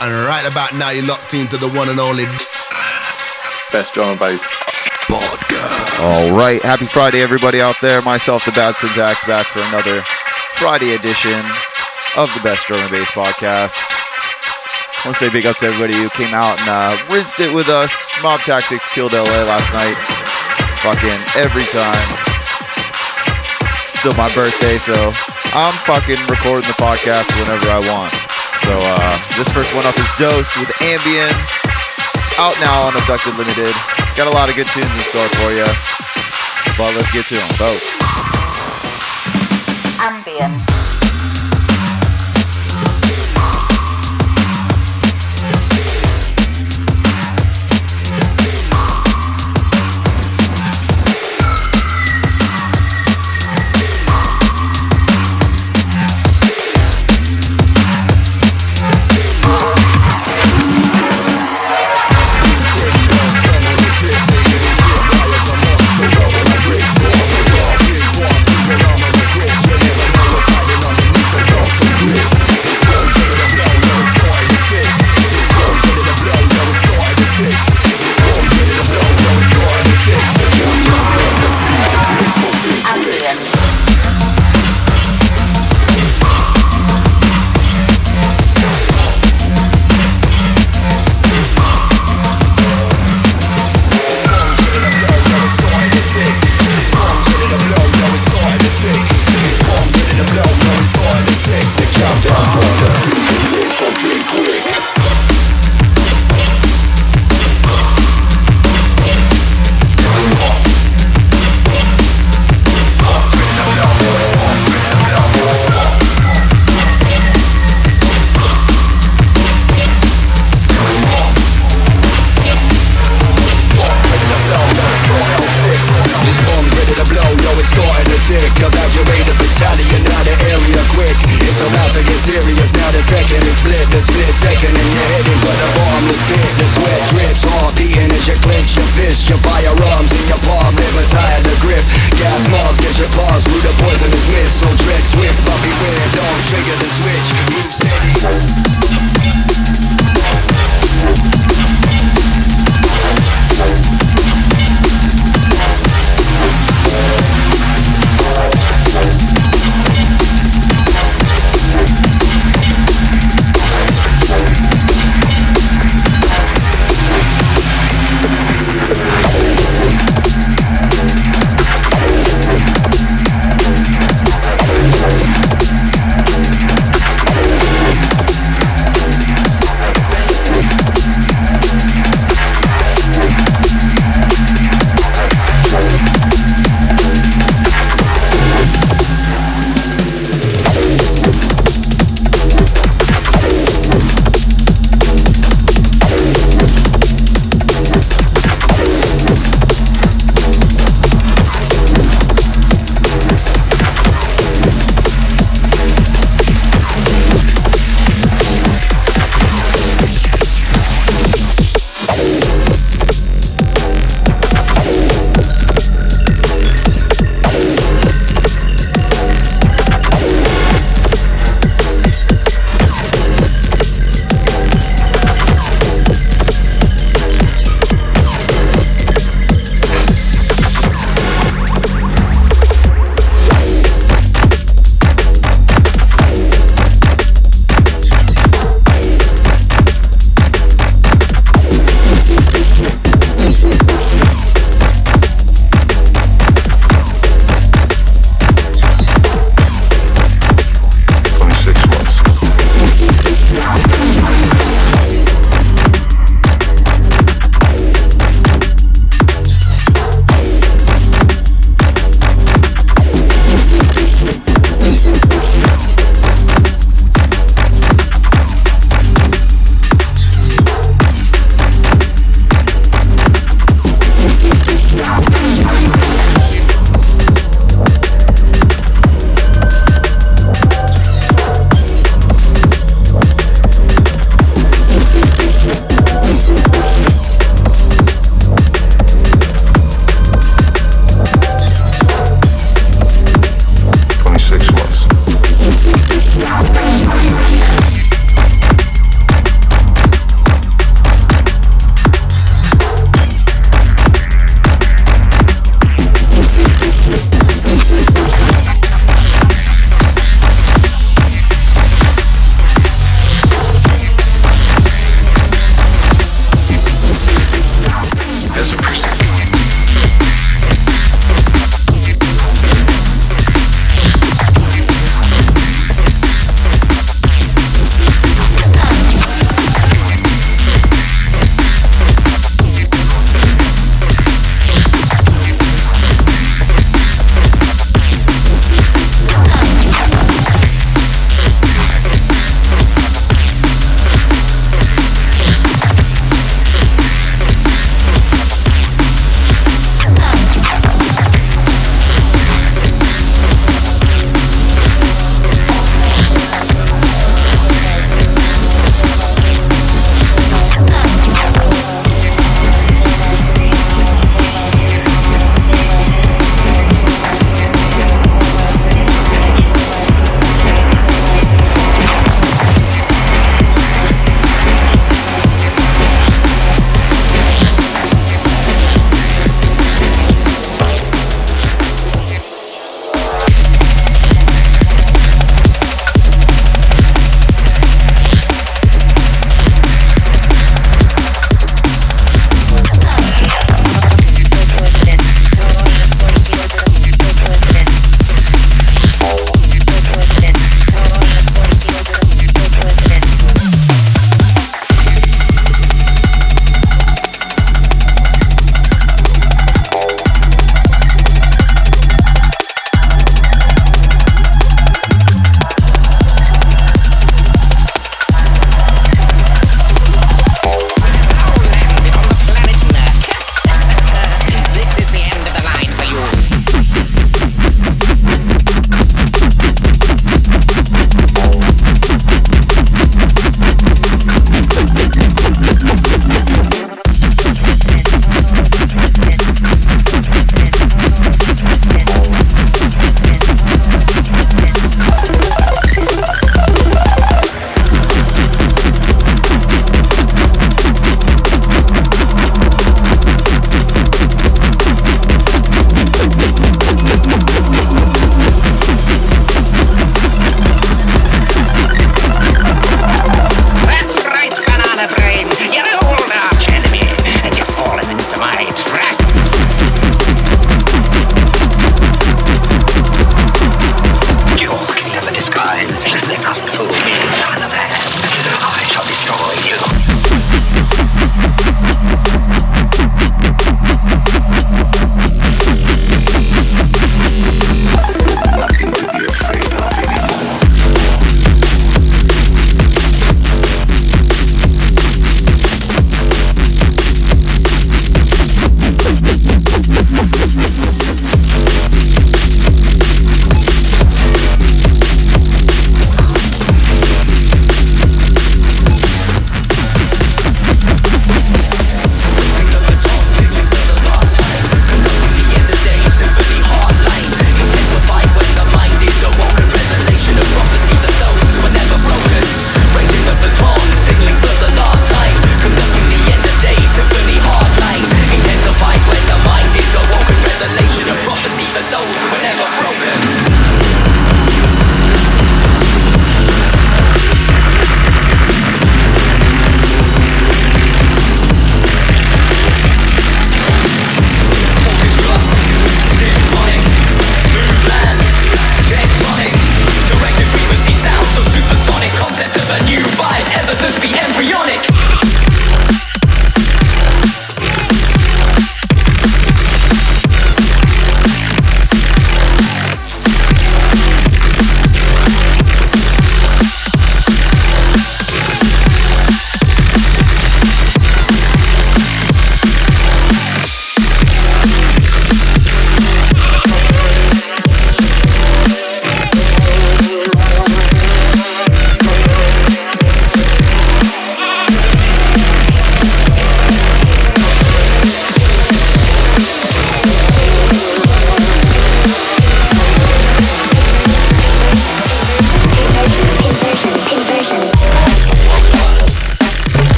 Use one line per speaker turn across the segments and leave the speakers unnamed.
And right about now, you're locked into the one and only
best drum and bass
podcast. All right, happy Friday, everybody out there. Myself, the Bad Syntax, back for another Friday edition of the best drum and bass podcast. I want to say big up to everybody who came out and uh, rinsed it with us. Mob Tactics killed LA last night. Fucking every time. Still my birthday, so I'm fucking recording the podcast whenever I want. So uh, this first one up is Dose with Ambien. Out now on Abducted Limited. Got a lot of good tunes in store for you. But let's get to them. Vote.
Ambien.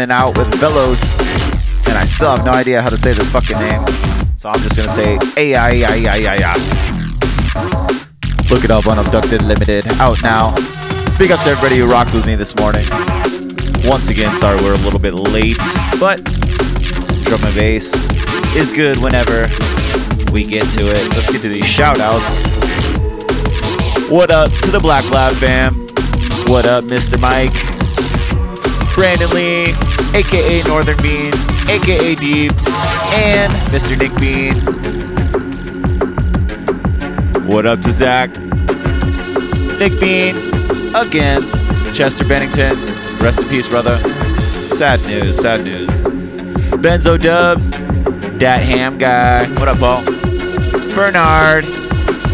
It out with Velos. And I still have no idea how to say this fucking name. So I'm just to say A-I-I-I-I-I. Look it up on Abducted Limited. Out now. Big up to everybody who rocked with me this morning. Once again, sorry we're a little bit late. But drum and bass is good whenever we get to it. Let's get to these shout outs. What up to the Black Lab fam? What up, Mr. Mike? Brandon Lee, aka Northern Bean, aka Deep, and Mr. Nick Bean. What up to Zach? Nick Bean, again. Chester Bennington, rest in peace, brother. Sad news, sad news. Benzo Dubs, Dat Ham Guy. What up, Paul? Bernard.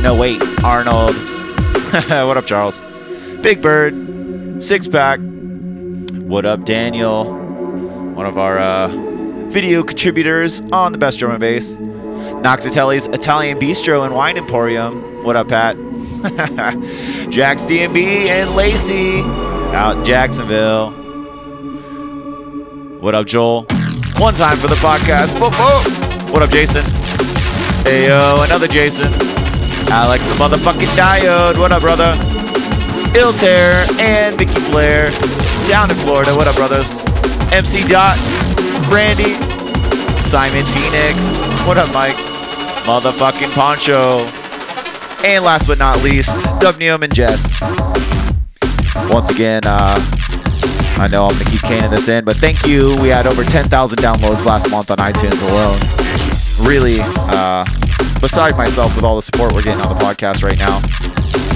No, wait, Arnold. what up, Charles? Big Bird, Six Pack. What up, Daniel? One of our uh, video contributors on the best drum and bass. Noxatelli's Italian Bistro and Wine Emporium. What up, Pat? Jax DMB and Lacey out in Jacksonville. What up, Joel? One time for the podcast. Whoop, whoop. What up, Jason? Hey, yo, another Jason. Alex, the motherfucking diode. What up, brother? Ilter and Vicky Flair down in Florida. What up, brothers? MC Dot, Brandy, Simon Phoenix. What up, Mike? Motherfucking Poncho. And last but not least, Dubnium and Jess. Once again, uh, I know I'm gonna keep caning this in, but thank you. We had over 10,000 downloads last month on iTunes alone. Really, uh, beside myself with all the support we're getting on the podcast right now.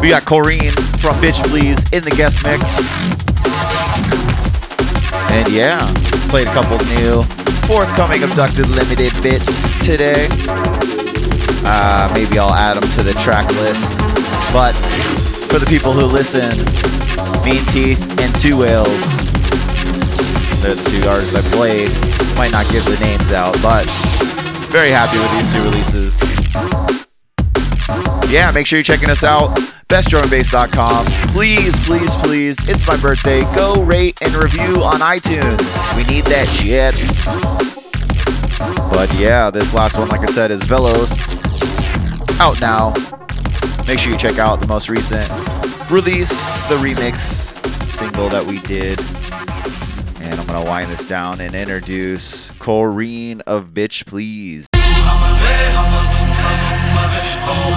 We got Corrine from Bitch Please in the guest mix. And yeah, played a couple new forthcoming abducted limited bits today. Uh, maybe I'll add them to the track list. But for the people who listen, Mean Teeth and Two Whales, they're the two artists I played. Might not give the names out, but very happy with these two releases. Yeah, make sure you're checking us out. BestDrumandBass.com. Please, please, please, it's my birthday. Go rate and review on iTunes. We need that shit. But yeah, this last one, like I said, is Velos. Out now. Make sure you check out the most recent release, the remix single that we did. And I'm going to wind this down and introduce Corrine of Bitch Please.
Ooh.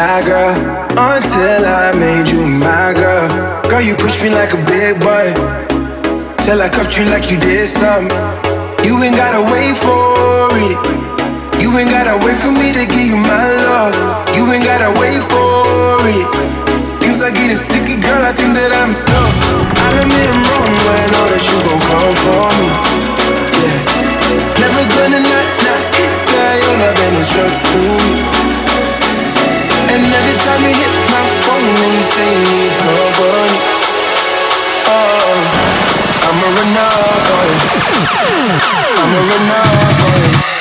shy girl until I made you my girl. Girl, you pushed me like a big boy till I cuffed you like you did something. You ain't gotta wait for it. You ain't gotta wait for me to give you my love. You ain't gotta wait for it. Things are getting sticky, girl. I think that I'm stuck. I admit I'm wrong, but I know that you gon' come for me. Yeah, never gonna not not yeah, your loving is just to me. And every time you hit my phone and you say you need company, oh, I'm a Renard boy. I'm a Renard boy.